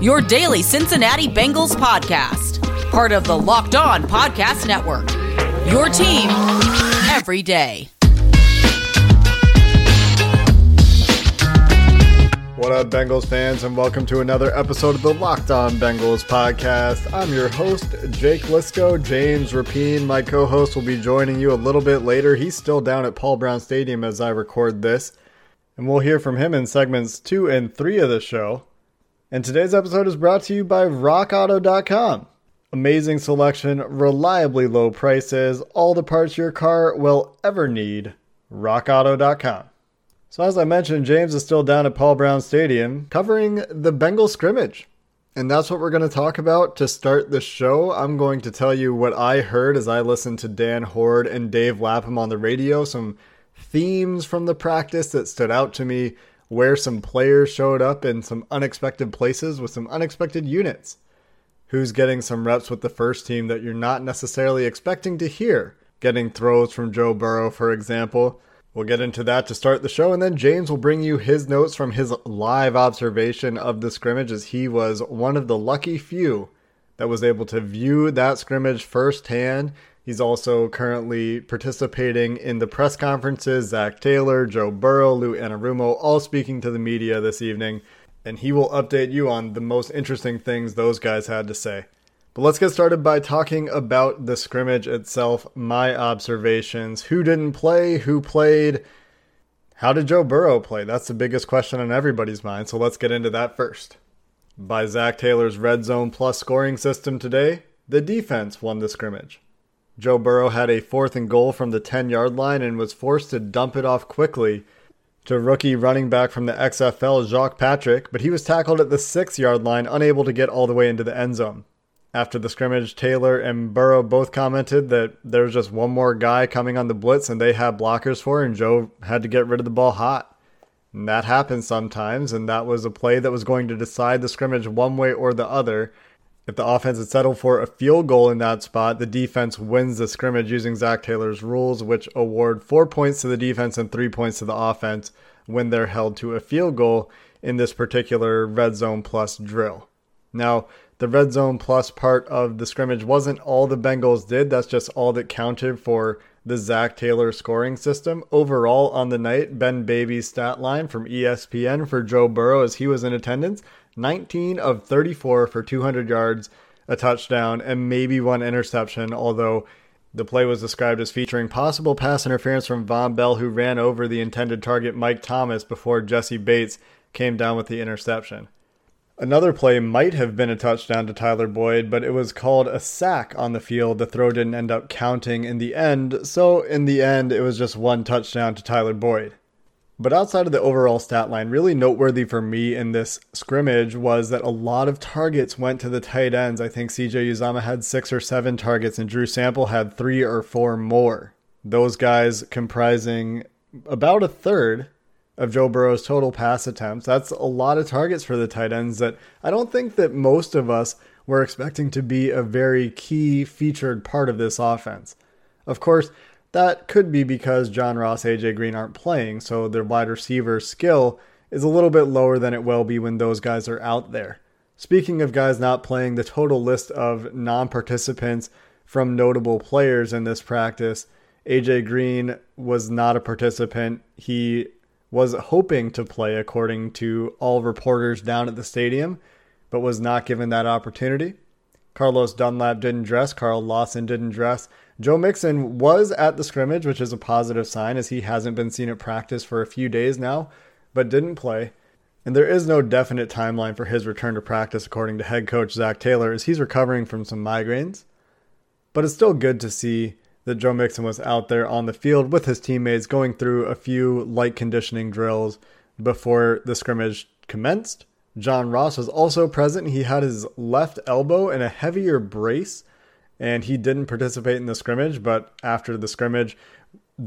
your daily Cincinnati Bengals podcast, part of the Locked On Podcast Network. Your team every day. What up, Bengals fans, and welcome to another episode of the Locked On Bengals podcast. I'm your host, Jake Liscow. James Rapien, my co host, will be joining you a little bit later. He's still down at Paul Brown Stadium as I record this, and we'll hear from him in segments two and three of the show. And today's episode is brought to you by RockAuto.com. Amazing selection, reliably low prices, all the parts your car will ever need. RockAuto.com. So, as I mentioned, James is still down at Paul Brown Stadium covering the Bengal scrimmage. And that's what we're going to talk about to start the show. I'm going to tell you what I heard as I listened to Dan Hoard and Dave Lapham on the radio, some themes from the practice that stood out to me, where some players showed up in some unexpected places with some unexpected units. Who's getting some reps with the first team that you're not necessarily expecting to hear? Getting throws from Joe Burrow, for example We'll get into that to start the show, and then James will bring you his notes from his live observation of the scrimmage, as he was one of the lucky few that was able to view that scrimmage firsthand. He's also currently participating in the press conferences. Zac Taylor, Joe Burrow, Lou Anarumo, all speaking to the media this evening, and he will update you on the most interesting things those guys had to say. But let's get started by talking about the scrimmage itself, my observations. Who didn't play? Who played? How did Joe Burrow play? That's the biggest question on everybody's mind, so let's get into that first. By Zac Taylor's Red Zone Plus scoring system today, the defense won the scrimmage. Joe Burrow had a fourth and goal from the 10 yard line and was forced to dump it off quickly to rookie running back from the XFL, Jacques Patrick, but he was tackled at the 6 yard line, unable to get all the way into the end zone. After the scrimmage, Taylor and Burrow both commented that there was just one more guy coming on the blitz and they had blockers for, and Joe had to get rid of the ball hot. And that happens sometimes, and that was a play that was going to decide the scrimmage one way or the other. If the offense had settled for a field goal in that spot, the defense wins the scrimmage using Zac Taylor's rules, which award four points to the defense and three points to the offense when they're held to a field goal in this particular red zone plus drill. Now, the red zone plus part of the scrimmage wasn't all the Bengals did. That's just all that counted for the Zac Taylor scoring system. Overall, on the night, Ben Baby's stat line from ESPN for Joe Burrow as he was in attendance 19 of 34 for 200 yards, a touchdown, and maybe one interception, although the play was described as featuring possible pass interference from Vonn Bell, who ran over the intended target Mike Thomas before Jessie Bates came down with the interception. Another play might have been a touchdown to Tyler Boyd, but it was called a sack on the field. The throw didn't end up counting in the end, so in the end, it was just one touchdown to Tyler Boyd. But outside of the overall stat line, really noteworthy for me in this scrimmage was that a lot of targets went to the tight ends. I think CJ Uzomah had six or seven targets, and Drew Sample had three or four more. Those guys comprising about a third of Joe Burrow's total pass attempts. That's a lot of targets for the tight ends that I don't think that most of us were expecting to be a very key featured part of this offense. Of course, that could be because John Ross, AJ Green aren't playing, so their wide receiver skill is a little bit lower than it will be when those guys are out there. Speaking of guys not playing, the total list of non participants from notable players in this practice, AJ Green was not a participant. He was hoping to play according to all reporters down at the stadium, but was not given that opportunity. Carlos Dunlap didn't dress. Carl Lawson didn't dress. Joe Mixon was at the scrimmage, which is a positive sign as he hasn't been seen at practice for a few days now, but didn't play. And there is no definite timeline for his return to practice, according to head coach Zac Taylor, as he's recovering from some migraines. But it's still good to see that Joe Mixon was out there on the field with his teammates going through a few light conditioning drills before the scrimmage commenced. John Ross was also present. He had his left elbow in a heavier brace, and he didn't participate in the scrimmage. But after the scrimmage,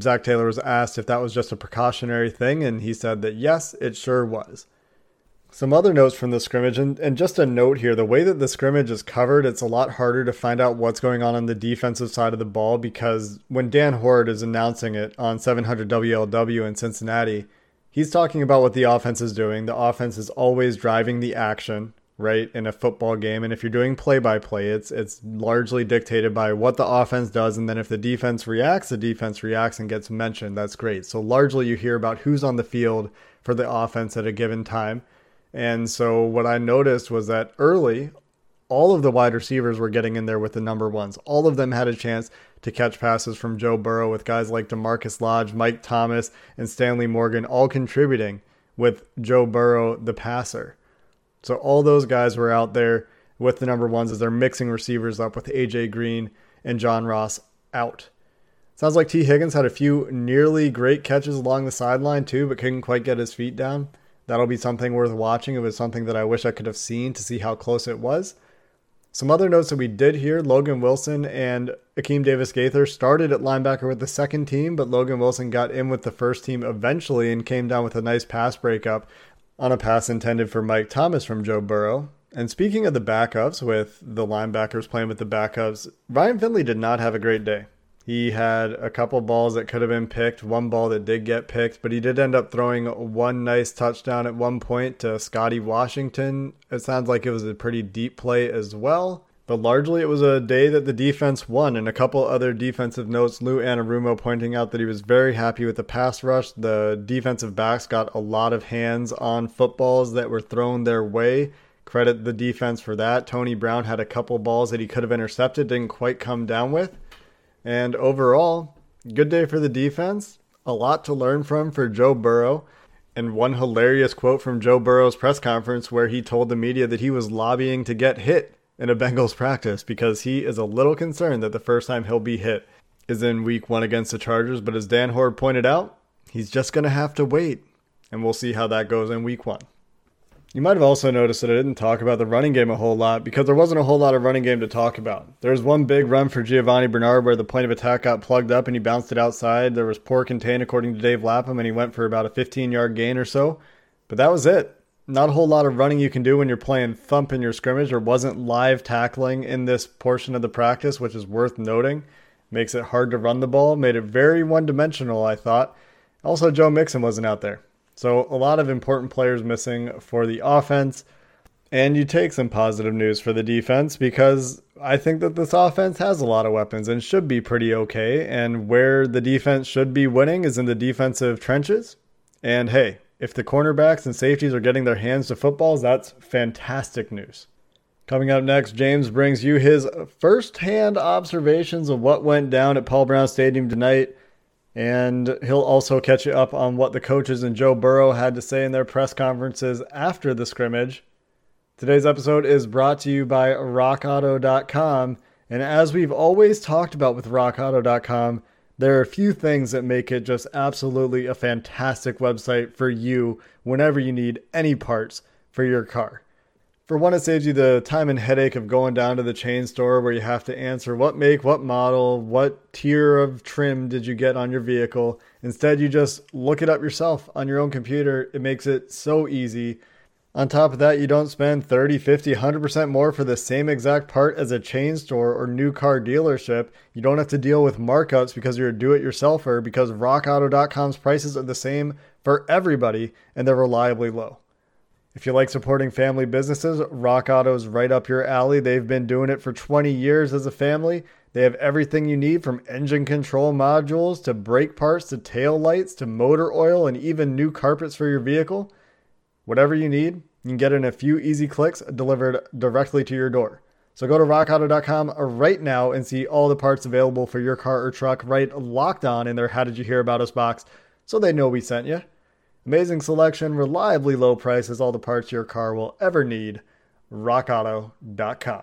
Zac Taylor was asked if that was just a precautionary thing, and he said that yes, it sure was. Some other notes from the scrimmage, and, and just a note here the way that the scrimmage is covered, it's a lot harder to find out what's going on on the defensive side of the ball because when Dan Hoard is announcing it on 700 WLW in Cincinnati, he's talking about what the offense is doing. The offense is always driving the action, right, in a football game. And if you're doing play by play, it's it's largely dictated by what the offense does. And then if the defense reacts, the defense reacts and gets mentioned. That's great. So largely you hear about who's on the field for the offense at a given time. And so what I noticed was that early, all of the wide receivers were getting in there with the number ones. All of them had a chance to catch passes from Joe Burrow with guys like Damarkus Lodge, Mike Thomas, and Stanley Morgan all contributing with Joe Burrow, the passer. So all those guys were out there with the number ones as they're mixing receivers up with AJ Green and John Ross out. Sounds like Tee Higgins had a few nearly great catches along the sideline too, but couldn't quite get his feet down that'll be something worth watching. It was something that I wish I could have seen to see how close it was. Some other notes that we did hear Logan Wilson and Akeem Davis Gaither started at linebacker with the second team, but Logan Wilson got in with the first team eventually and came down with a nice pass breakup on a pass intended for Mike Thomas from Joe Burrow. And speaking of the backups, with the linebackers playing with the backups, Ryan Finley did not have a great day. He had a couple balls that could have been picked, one ball that did get picked, but he did end up throwing one nice touchdown at one point to Scotty Washington. It sounds like it was a pretty deep play as well. But largely, it was a day that the defense won. And a couple other defensive notes Lou Anarumo pointing out that he was very happy with the pass rush. The defensive backs got a lot of hands on footballs that were thrown their way. Credit the defense for that. Tony Brown had a couple balls that he could have intercepted, didn't quite come down with. And overall, good day for the defense. A lot to learn from for Joe Burrow. And one hilarious quote from Joe Burrow's press conference where he told the media that he was lobbying to get hit in a Bengals practice because he is a little concerned that the first time he'll be hit is in week one against the Chargers. But as Dan Hoard pointed out, he's just going to have to wait. And we'll see how that goes in week one. You might have also noticed that I didn't talk about the running game a whole lot because there wasn't a whole lot of running game to talk about. There was one big run for Giovani Bernard where the point of attack got plugged up and he bounced it outside. There was poor contain according to Dave Lapham and he went for about a 15 yard gain or so. But that was it. Not a whole lot of running you can do when you're playing thump in your scrimmage. There wasn't live tackling in this portion of the practice, which is worth noting. Makes it hard to run the ball, made it very one dimensional, I thought. Also, Joe Mixon wasn't out there. So a lot of important players missing for the offense. And you take some positive news for the defense because I think that this offense has a lot of weapons and should be pretty okay. And where the defense should be winning is in the defensive trenches. And hey, if the cornerbacks and safeties are getting their hands to footballs, that's fantastic news. Coming up next, James brings you his firsthand observations of what went down at Paul Brown Stadium tonight and he'll also catch you up on what the coaches and Joe Burrow had to say in their press conferences after the scrimmage. Today's episode is brought to you by RockAuto.com. And as we've always talked about with RockAuto.com, there are a few things that make it just absolutely a fantastic website for you whenever you need any parts for your car. For one, it saves you the time and headache of going down to the chain store where you have to answer what make, what model, what tier of trim did you get on your vehicle. Instead, you just look it up yourself on your own computer. It makes it so easy. On top of that, you don't spend 30, 50, 100% more for the same exact part as a chain store or new car dealership. You don't have to deal with markups because you're a do it yourselfer because rockauto.com's prices are the same for everybody and they're reliably low. If you like supporting family businesses, Rock Auto's right up your alley. They've been doing it for 20 years as a family. They have everything you need from engine control modules to brake parts to tail lights to motor oil and even new carpets for your vehicle. Whatever you need, you can get in a few easy clicks delivered directly to your door. So go to rockauto.com right now and see all the parts available for your car or truck right locked on in their How Did You Hear About Us box so they know we sent you. Amazing selection, reliably low prices, all the parts your car will ever need. RockAuto.com.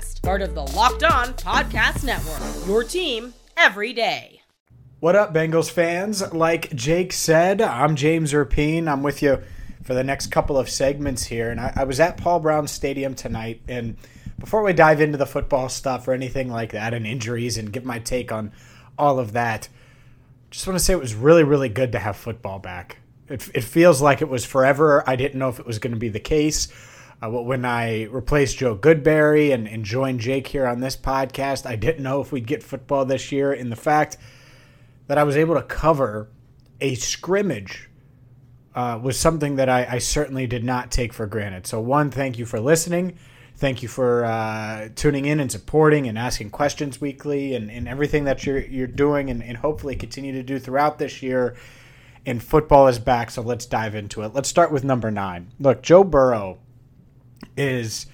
part of the Locked On Podcast Network. Your team every day. What up, Bengals fans? Like Jake said, I'm James Rapien. I'm with you for the next couple of segments here. And I, I was at Paul Brown Stadium tonight. And before we dive into the football stuff or anything like that and injuries and give my take on all of that, just want to say it was really, really good to have football back. It, it feels like it was forever. I didn't know if it was going to be the case. Uh, when I replaced Joe Goodberry and, and joined Jake here on this podcast, I didn't know if we'd get football this year. In the fact that I was able to cover a scrimmage uh, was something that I, I, certainly did not take for granted. So, one, thank you for listening. Thank you for uh, tuning in and supporting and asking questions weekly and, and everything that you're, you're doing and, and hopefully continue to do throughout this year. And football is back, so let's dive into it. Let's start with number nine. Look, Joe Burrow is,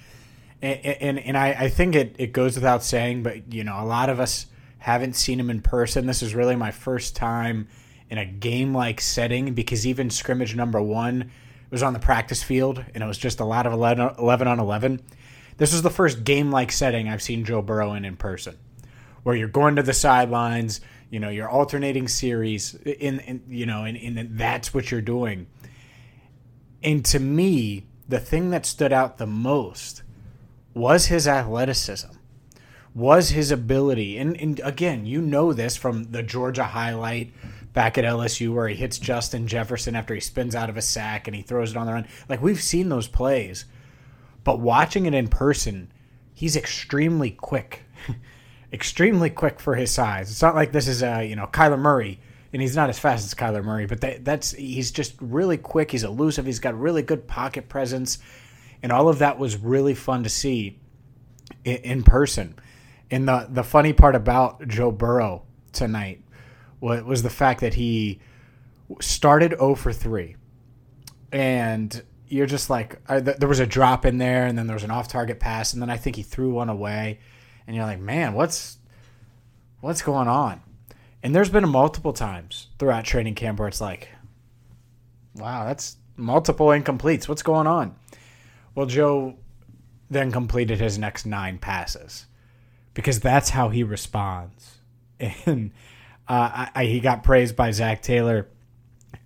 and, and, and I, I think it, it goes without saying, but, you know, a lot of us haven't seen him in person. This is really my first time in a game like setting because even scrimmage number one was on the practice field and it was just a lot of 11, 11 on 11 this is the first game like setting I've seen Joe Burrow in in person, where you're going to the sidelines, you know, you're alternating series, in, in you know, and, and that's what you're doing. And to me, the thing that stood out the most was his athleticism, was his ability. And, and again, you know this from the Georgia highlight back at LSU where he hits Justin Jefferson after he spins out of a sack and he throws it on the run. Like we've seen those plays. But watching it in person, he's extremely quick. extremely quick for his size. It's not like this is a, you know, Kyler Murray and he's not as fast as Kyler Murray, but that, that's he's just really quick. He's elusive. He's got really good pocket presence, and all of that was really fun to see in, in person. And the the funny part about Joe Burrow tonight was, was the fact that he started 0 for 3, and you're just like uh, th- there was a drop in there, and then there was an off-target pass, and then I think he threw one away, and you're like, man, what's what's going on? And there's been multiple times throughout training camp where it's like, wow, that's multiple incompletes. What's going on? Well, Joe then completed his next nine passes because that's how he responds. And uh, I, I, he got praised by Zac Taylor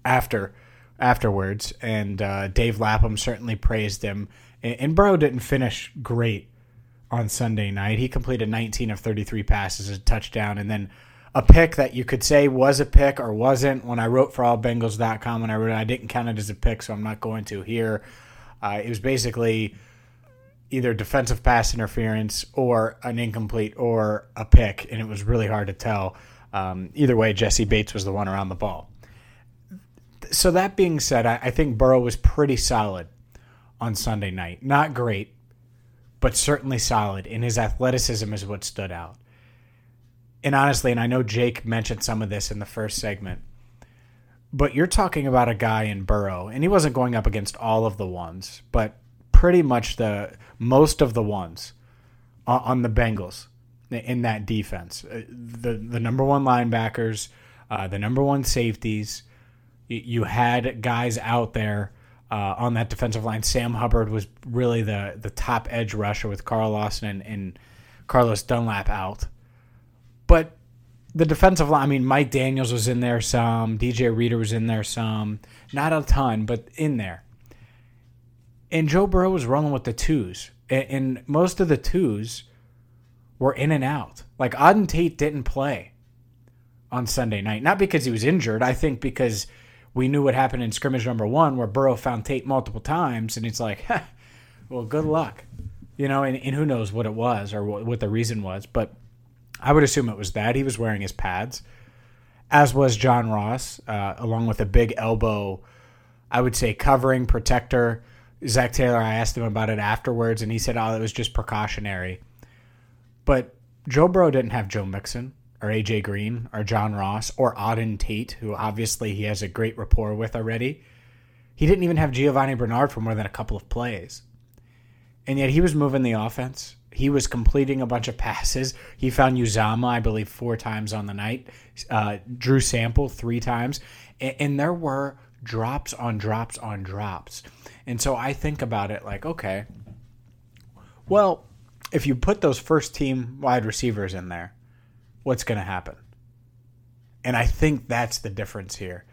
after afterwards, and uh, Dave Lapham certainly praised him. And, and Burrow didn't finish great on Sunday night. He completed 19 of 33 passes, a touchdown, and then a pick that you could say was a pick or wasn't. When I wrote for allbengals.com, when I wrote it, I didn't count it as a pick, so I'm not going to here. Uh, it was basically either defensive pass interference or an incomplete or a pick, and it was really hard to tell. Um, either way, Jessie Bates was the one around the ball so that being said, I, I think Burrow was pretty solid on Sunday night. Not great, but certainly solid. And his athleticism is what stood out. And honestly, and I know Jake mentioned some of this in the first segment, but you're talking about a guy in Burrow, and he wasn't going up against all of the ones, but pretty much the most of the ones on the Bengals in that defense. Uh, the the number one linebackers, uh, the number one safeties, you had guys out there uh, on that defensive line. Sam Hubbard was really the the top edge rusher with Carl Lawson and, and Carlos Dunlap out. But the defensive line, I mean, Mike Daniels was in there some, DJ Reader was in there some, not a ton, but in there. And Joe Burrow was rolling with the twos, and, most of the twos were in and out. Like Auden Tate didn't play on Sunday night, not because he was injured. I think because we knew what happened in scrimmage number one where Burrow found Tate multiple times, and it's like, well, good luck, you know. And, and, who knows what it was or what, what the reason was, but I would assume it was that he was wearing his pads, as was John Ross, uh, along with a big elbow, I would say covering protector. Zac Taylor, I asked him about it afterwards, and he said, "Oh, it was just precautionary." But Joe Burrow didn't have Joe Mixon or AJ Green or John Ross or Auden Tate, who obviously he has a great rapport with already. He didn't even have Giovani Bernard for more than a couple of plays. And yet he was moving the offense. He was completing a bunch of passes. He found Uzomah, I believe, four times on the night. Uh, Drew Sample three times. And, and there were drops on drops on drops. And so I think about it like, okay, well, if you put those first team wide receivers in there, what's going to happen? And I think that's the difference here.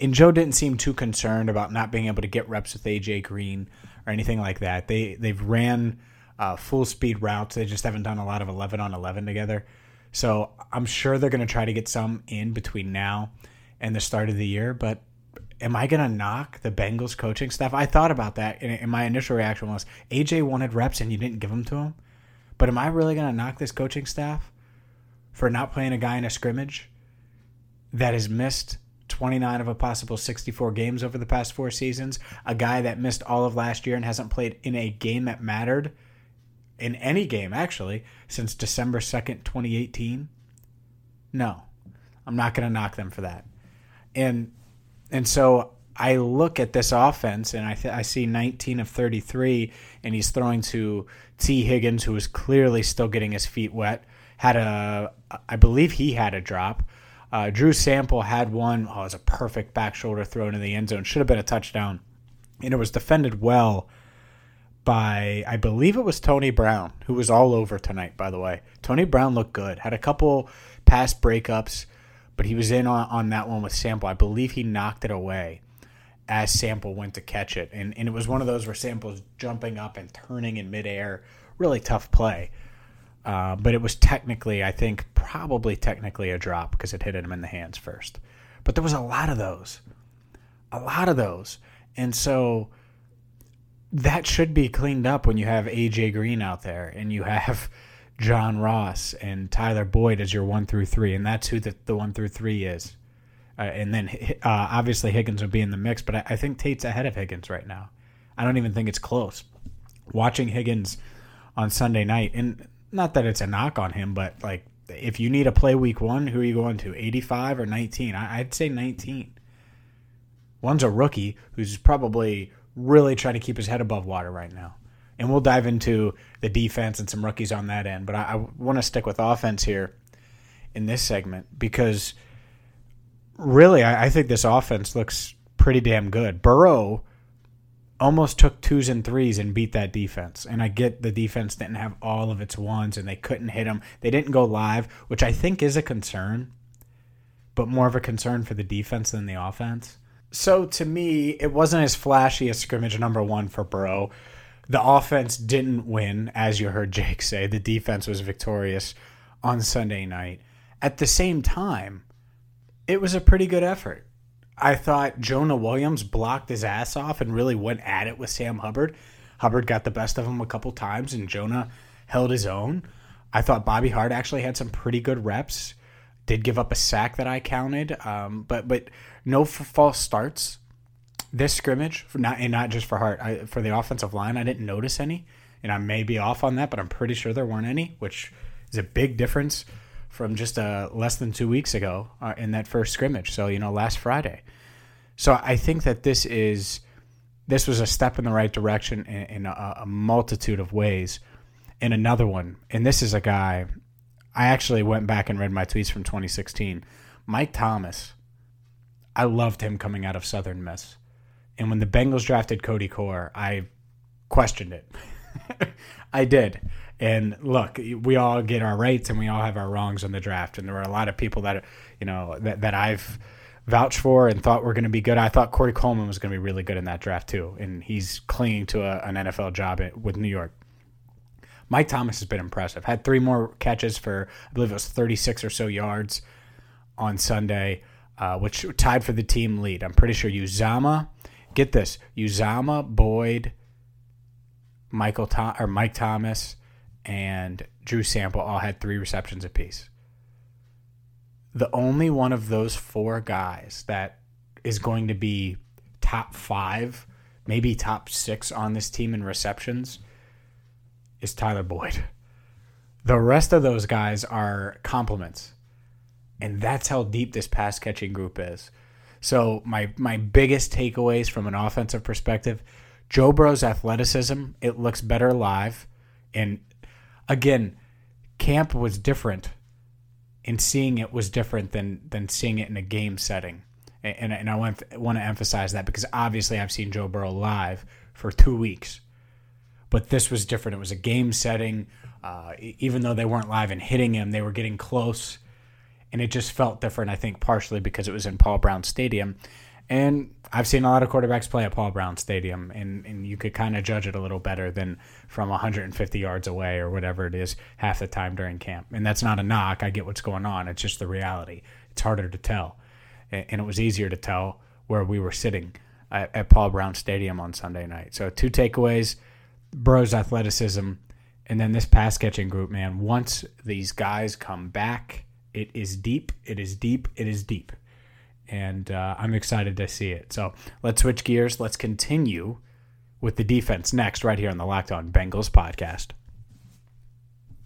And Joe didn't seem too concerned about not being able to get reps with AJ Green or anything like that. They they've ran uh, full speed routes. They just haven't done a lot of eleven on eleven together. So I'm sure they're going to try to get some in between now and the start of the year. But am I going to knock the Bengals coaching staff? I thought about that, and my initial reaction was AJ wanted reps and you didn't give them to him. But am I really going to knock this coaching staff for not playing a guy in a scrimmage that has missed 29 of a possible 64 games over the past four seasons? A guy that missed all of last year and hasn't played in a game that mattered in any game, actually, since December 2nd, 2018? No, I'm not going to knock them for that. And and so I look at this offense and I, th- I see 19 of 33, and he's throwing to Tee Higgins, who is clearly still getting his feet wet. Had a, I believe he had a drop. Uh, Drew Sample had one. Oh, it was a perfect back shoulder throw into the end zone. Should have been a touchdown. And it was defended well by, I believe it was Tony Brown, who was all over tonight, by the way. Tony Brown looked good. Had a couple pass breakups, but he was in on, on that one with Sample. I believe he knocked it away as Sample went to catch it. And, and it was one of those where Sample's jumping up and turning in midair. Really tough play. Uh, but it was technically, I think, probably technically a drop because it hit him in the hands first. But there was a lot of those. A lot of those. And so that should be cleaned up when you have AJ Green out there and you have John Ross and Tyler Boyd as your one through three. And that's who the, the one through three is. Uh, and then uh, obviously Higgins would be in the mix, but I, I, think Tate's ahead of Higgins right now. I don't even think it's close. Watching Higgins on Sunday night, and not that it's a knock on him, but like if you need a play week one, who are you going to? 85 or 19? I, I'd say 19. One's a rookie who's probably really trying to keep his head above water right now. And we'll dive into the defense and some rookies on that end. But I, I want to stick with offense here in this segment because – really, I, I think this offense looks pretty damn good. Burrow almost took twos and threes and beat that defense. And I get the defense didn't have all of its ones and they couldn't hit them. They didn't go live, which I think is a concern, but more of a concern for the defense than the offense. So to me, it wasn't as flashy as scrimmage number one for Burrow. The offense didn't win, as you heard Jake say. The defense was victorious on Sunday night. At the same time, it was a pretty good effort. I thought Jonah Williams blocked his ass off and really went at it with Sam Hubbard. Hubbard got the best of him a couple times, and Jonah held his own. I thought Bobby Hart actually had some pretty good reps. Did give up a sack that I counted, um, but but no false starts. This scrimmage, not and not just for Hart, I, for the offensive line, I didn't notice any, and I may be off on that, but I'm pretty sure there weren't any, which is a big difference from just uh, less than two weeks ago uh, in that first scrimmage. So you know, last Friday. So I think that this is this was a step in the right direction in, in a, a, multitude of ways. And another one, and this is a guy. I actually went back and read my tweets from 2016. Mike Thomas. I loved him coming out of Southern Miss. And when the Bengals drafted Cody Core, I questioned it. I did. And look, we all get our rights and we all have our wrongs in the draft. And there were a lot of people that, you know, that, that I've vouched for and thought were going to be good. I thought Corey Coleman was going to be really good in that draft too. And he's clinging to a, an NFL job at, with New York. Mike Thomas has been impressive. Had three more catches for, I believe it was 36 or so yards on Sunday, uh, which tied for the team lead. I'm pretty sure Uzomah, get this, Uzomah, Boyd, Michael Tom- or Mike Thomas, and Drew Sample all had three receptions apiece. The only one of those four guys that is going to be top five, maybe top six on this team in receptions is Tyler Boyd. The rest of those guys are compliments. And that's how deep this pass catching group is. So my my biggest takeaways from an offensive perspective, Joe Burrow's athleticism, it looks better live. And again, camp was different and seeing it was different than than seeing it in a game setting. And, and I want, want to emphasize that because obviously I've seen Joe Burrow live for two weeks, but this was different. It was a game setting. Uh, even though they weren't live and hitting him, they were getting close, and it just felt different. I think partially because it was in Paul Brown Stadium, and I've seen a lot of quarterbacks play at Paul Brown Stadium, and, and you could kind of judge it a little better than from 150 yards away or whatever it is half the time during camp. And that's not a knock. I get what's going on. It's just the reality. It's harder to tell. And it was easier to tell where we were sitting at, at Paul Brown Stadium on Sunday night. So, two takeaways Burrow's athleticism, and then this pass catching group, man. Once these guys come back, it is deep, it is deep, it is deep and uh, I'm excited to see it. So let's switch gears. Let's continue with the defense next, right here on the Locked On Bengals podcast.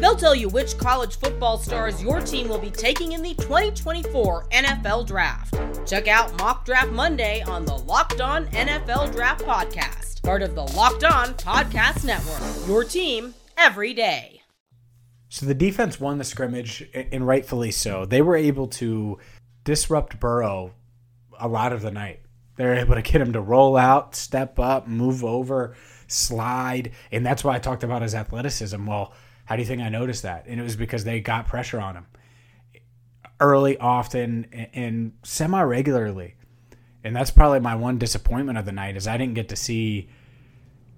They'll tell you which college football stars your team will be taking in the 2024 NFL Draft. Check out Mock Draft Monday on the Locked On NFL Draft Podcast part of the Locked On Podcast Network. Your team every day. So the defense won the scrimmage, and rightfully so. They were able to disrupt Burrow a lot of the night. They were able to get him to roll out, step up, move over, slide, and that's why I talked about his athleticism. Well, how do you think I noticed that? And it was because they got pressure on him early, often, and semi regularly and that's probably my one disappointment of the night is I didn't get to see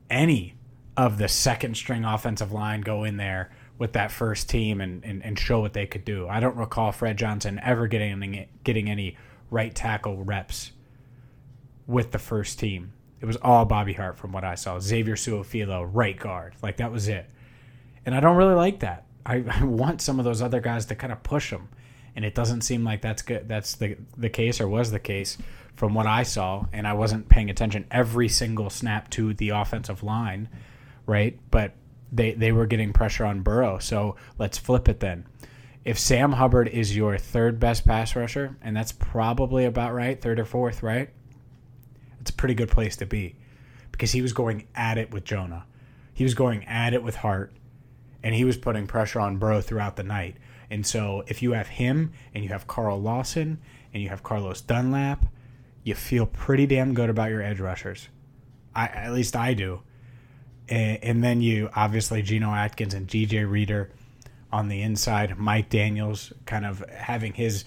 any of the second string offensive line go in there with that first team and, and, and show what they could do. I don't recall Fred Johnson ever getting any, getting any right tackle reps with the first team. It was all Bobby Hart from what I saw. Xavier Su'a-Filo, right guard. Like that was it. And I don't really like that. I, I want some of those other guys to kind of push them. And it doesn't seem like that's good. That's the the case or was the case from what I saw, and I wasn't paying attention every single snap to the offensive line, right? But they they were getting pressure on Burrow. So let's flip it then. If Sam Hubbard is your third best pass rusher, and that's probably about right, third or fourth, right? It's a pretty good place to be because he was going at it with Jonah. He was going at it with Hart, and he was putting pressure on Burrow throughout the night. And so if you have him and you have Carl Lawson and you have Carlos Dunlap you feel pretty damn good about your edge rushers. I at least I do. And, and then you obviously Geno Atkins and DJ Reader on the inside. Mike Daniels kind of having his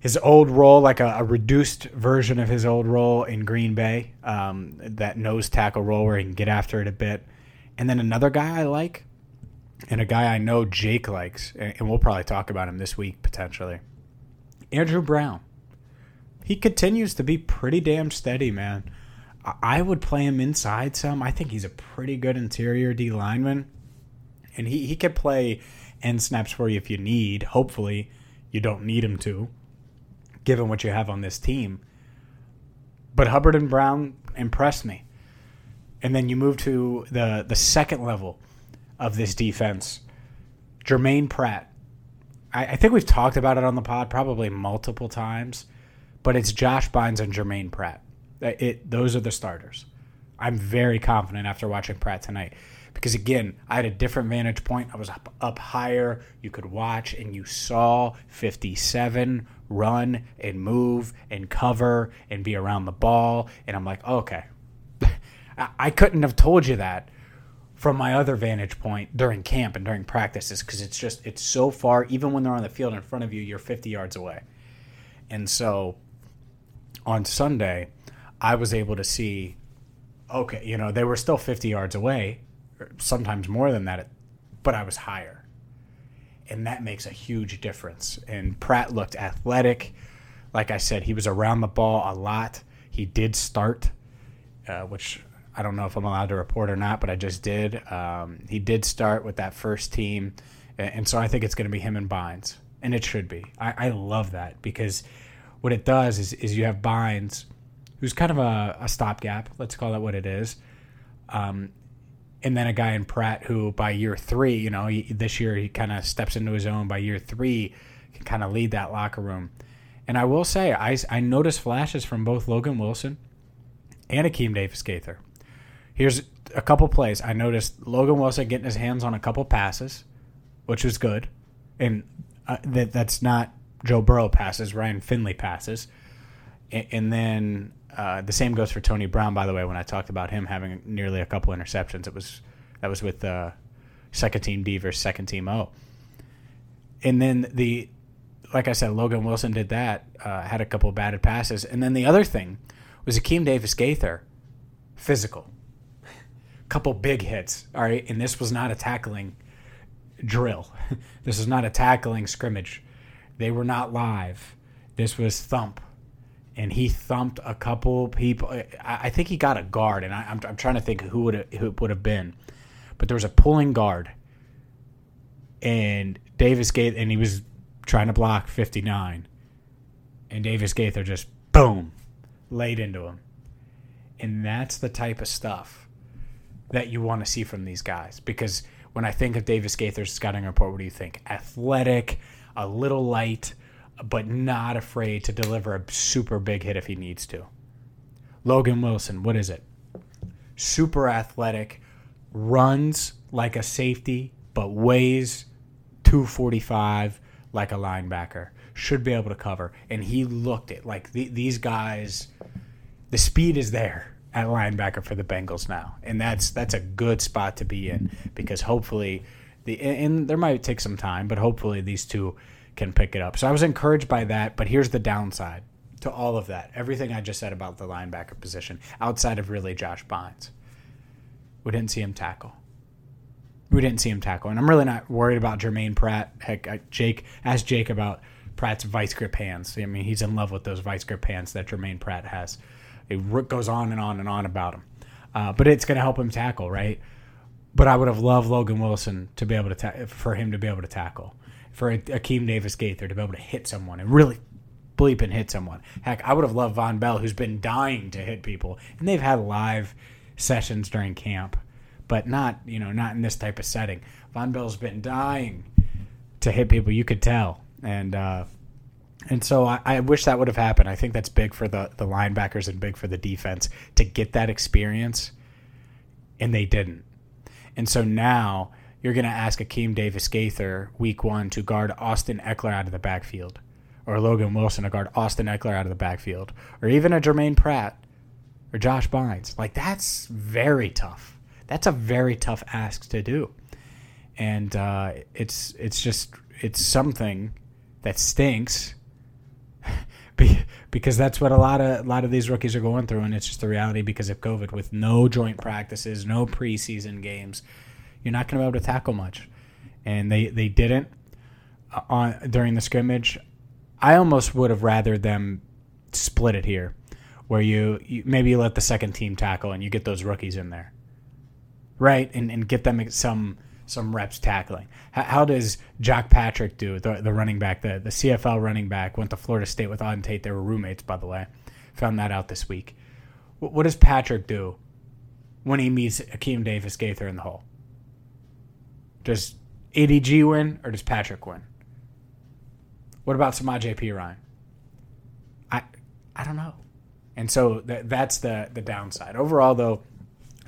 his old role, like a, a, reduced version of his old role in Green Bay, um, that nose tackle role where he can get after it a bit. And then another guy I like, and a guy I know Jake likes, and we'll probably talk about him this week potentially. Andrew Brown he continues to be pretty damn steady, man. I would play him inside some. I think he's a pretty good interior D lineman. And he, he could play end snaps for you if you need. Hopefully, you don't need him to, given what you have on this team. But Hubbard and Brown impressed me. And then you move to the, the second level of this defense. Jermaine Pratt. I, I think we've talked about it on the pod probably multiple times but it's Josh Bynes and Jermaine Pratt. It, those are the starters. I'm very confident after watching Pratt tonight because again, I had a different vantage point. I was up, up higher. You could watch and you saw 57 run and move and cover and be around the ball. And I'm like, oh, okay. I couldn't have told you that from my other vantage point during camp and during practices because it's just it's so far even when they're on the field in front of you you're 50 yards away. And so on sunday i was able to see okay you know they were still 50 yards away sometimes more than that but i was higher. And that makes a huge difference. And pratt looked athletic. Like i said he was around the ball a lot. He did start uh, which I don't know if I'm allowed to report or not, but I just did. Um, he did start with that first team, and so I think it's going to be him and Bynes, and it should be. I, I, love that because what it does is, is you have Bynes, who's kind of a, a stopgap. Let's call that what it is. Um, and then a guy in Pratt who, by year three, you know, he, this year he kind of steps into his own. By year three, can kind of lead that locker room. And I will say, I, I noticed flashes from both Logan Wilson and Akeem Davis Gaither. Here's a couple plays. I noticed Logan Wilson getting his hands on a couple passes, which was good, and uh, that that's not Joe Burrow passes, Ryan Finley passes, and, and then uh, the same goes for Tony Brown. By the way, when I talked about him having nearly a couple interceptions, it was that was with uh, second team D versus second team O, and then the like I said, Logan Wilson did that, uh, had a couple batted passes, and then the other thing was Akeem Davis Gaither, physical couple big hits. All right, and this was not a tackling drill. this is not a tackling scrimmage. They were not live. This was thump, and he thumped a couple people. I, I think he got a guard, and I, am I'm, I'm trying to think who would who would have been, but there was a pulling guard, and Davis Gaither, and he was trying to block 59, and Davis Gaither just boom laid into him, and that's the type of stuff that you want to see from these guys. Because when I think of Davis Gaither's scouting report, what do you think? Athletic, a little light, but not afraid to deliver a super big hit if he needs to. Logan Wilson, what is it? Super athletic, runs like a safety, but weighs 245 like a linebacker. Should be able to cover. And he looked it like the, these guys, the speed is there at linebacker for the Bengals now, and that's that's a good spot to be in because hopefully the and there might take some time, but hopefully these two can pick it up. So I was encouraged by that, but here's the downside to all of that. Everything I just said about the linebacker position, outside of really Josh Bynes, we didn't see him tackle. We didn't see him tackle, and I'm really not worried about Jermaine Pratt. Heck, Jake asked Jake about Pratt's vice grip hands. I mean, he's in love with those vice grip hands that Jermaine Pratt has. It goes on and on and on about him. Uh, but it's going to help him tackle, right? But I would have loved Logan Wilson to be able to ta- for him to be able to tackle, for Akeem Davis Gaither to be able to hit someone and really bleep and hit someone. Heck, I would have loved Vonn Bell, who's been dying to hit people, and they've had live sessions during camp, but not you know not in this type of setting. Vonn Bell's been dying to hit people. You could tell, and uh, and so I, I, wish that would have happened. I think that's big for the, the linebackers and big for the defense to get that experience, and they didn't. And so now you're going to ask Akeem Davis Gaither week one to guard Austin Ekeler out of the backfield, or Logan Wilson to guard Austin Ekeler out of the backfield, or even a Jermaine Pratt or Josh Bynes. Like that's very tough. That's a very tough ask to do, and uh, it's it's just it's something that stinks because that's what a lot of a lot of these rookies are going through, and it's just the reality because of COVID. With no joint practices, no preseason games, you're not going to be able to tackle much, and they they didn't uh, on during the scrimmage. I almost would have rather them split it here, where you, you maybe you let the second team tackle and you get those rookies in there, right, and and get them some some reps tackling. How, how does Jacques Patrick do, the, the running back, the, the CFL running back, went to Florida State with Auden Tate. They were roommates, by the way. Found that out this week. What, what does Patrick do when he meets Akeem Davis Gaither in the hole? Does ADG win or does Patrick win? What about Samaj P. Ryan? I I don't know. And so th- that's the the downside. Overall, though,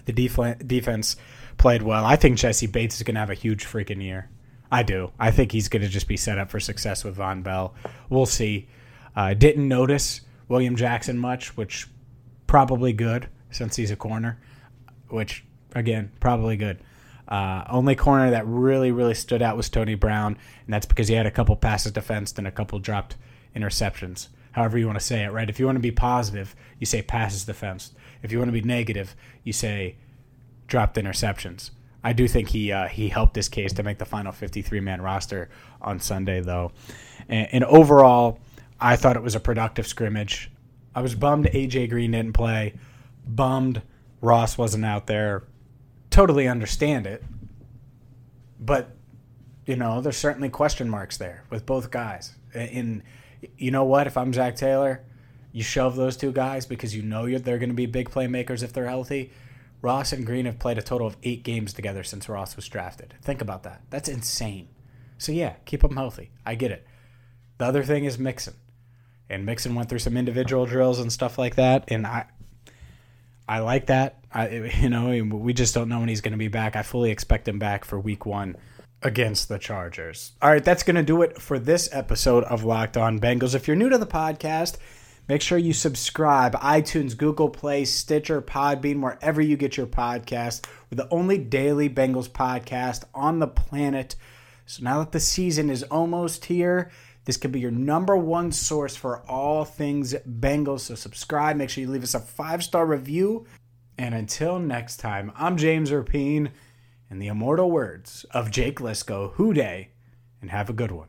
the def- defense played well. I think Jessie Bates is going to have a huge freaking year. I do. I think he's going to just be set up for success with Vonn Bell. We'll see. Uh, didn't notice William Jackson much, which probably good since he's a corner, which again probably good. Uh, only corner that really really stood out was Tony Brown, and that's because he had a couple passes defensed and a couple dropped interceptions. However you want to say it, right? If you want to be positive, you say passes defense. If you want to be negative, you say dropped interceptions. I do think he uh, he helped his case to make the final 53 man roster on Sunday, though. And, and, overall, I thought it was a productive scrimmage. I was bummed AJ Green didn't play, bummed Ross wasn't out there. Totally understand it, but you know there's certainly question marks there with both guys. In you know what, if I'm Zac Taylor, you shove those two guys because you know they're going to be big playmakers if they're healthy Ross and Green have played a total of eight games together since Ross was drafted. Think about that. That's insane. So yeah, keep them healthy. I get it. The other thing is Mixon, and Mixon went through some individual drills and stuff like that, and I, I like that. I, you know, we just don't know when he's going to be back. I fully expect him back for Week One against the Chargers. All right, that's going to do it for this episode of Locked On Bengals. If you're new to the podcast Make sure you subscribe. iTunes, Google Play, Stitcher, Podbean, wherever you get your podcast. We're the only daily Bengals podcast on the planet. So now that the season is almost here, this could be your number one source for all things Bengals. So subscribe. Make sure you leave us a five star review. And until next time, I'm James Rapien, in the immortal words of Jake Liscow, Who Dey, and have a good one.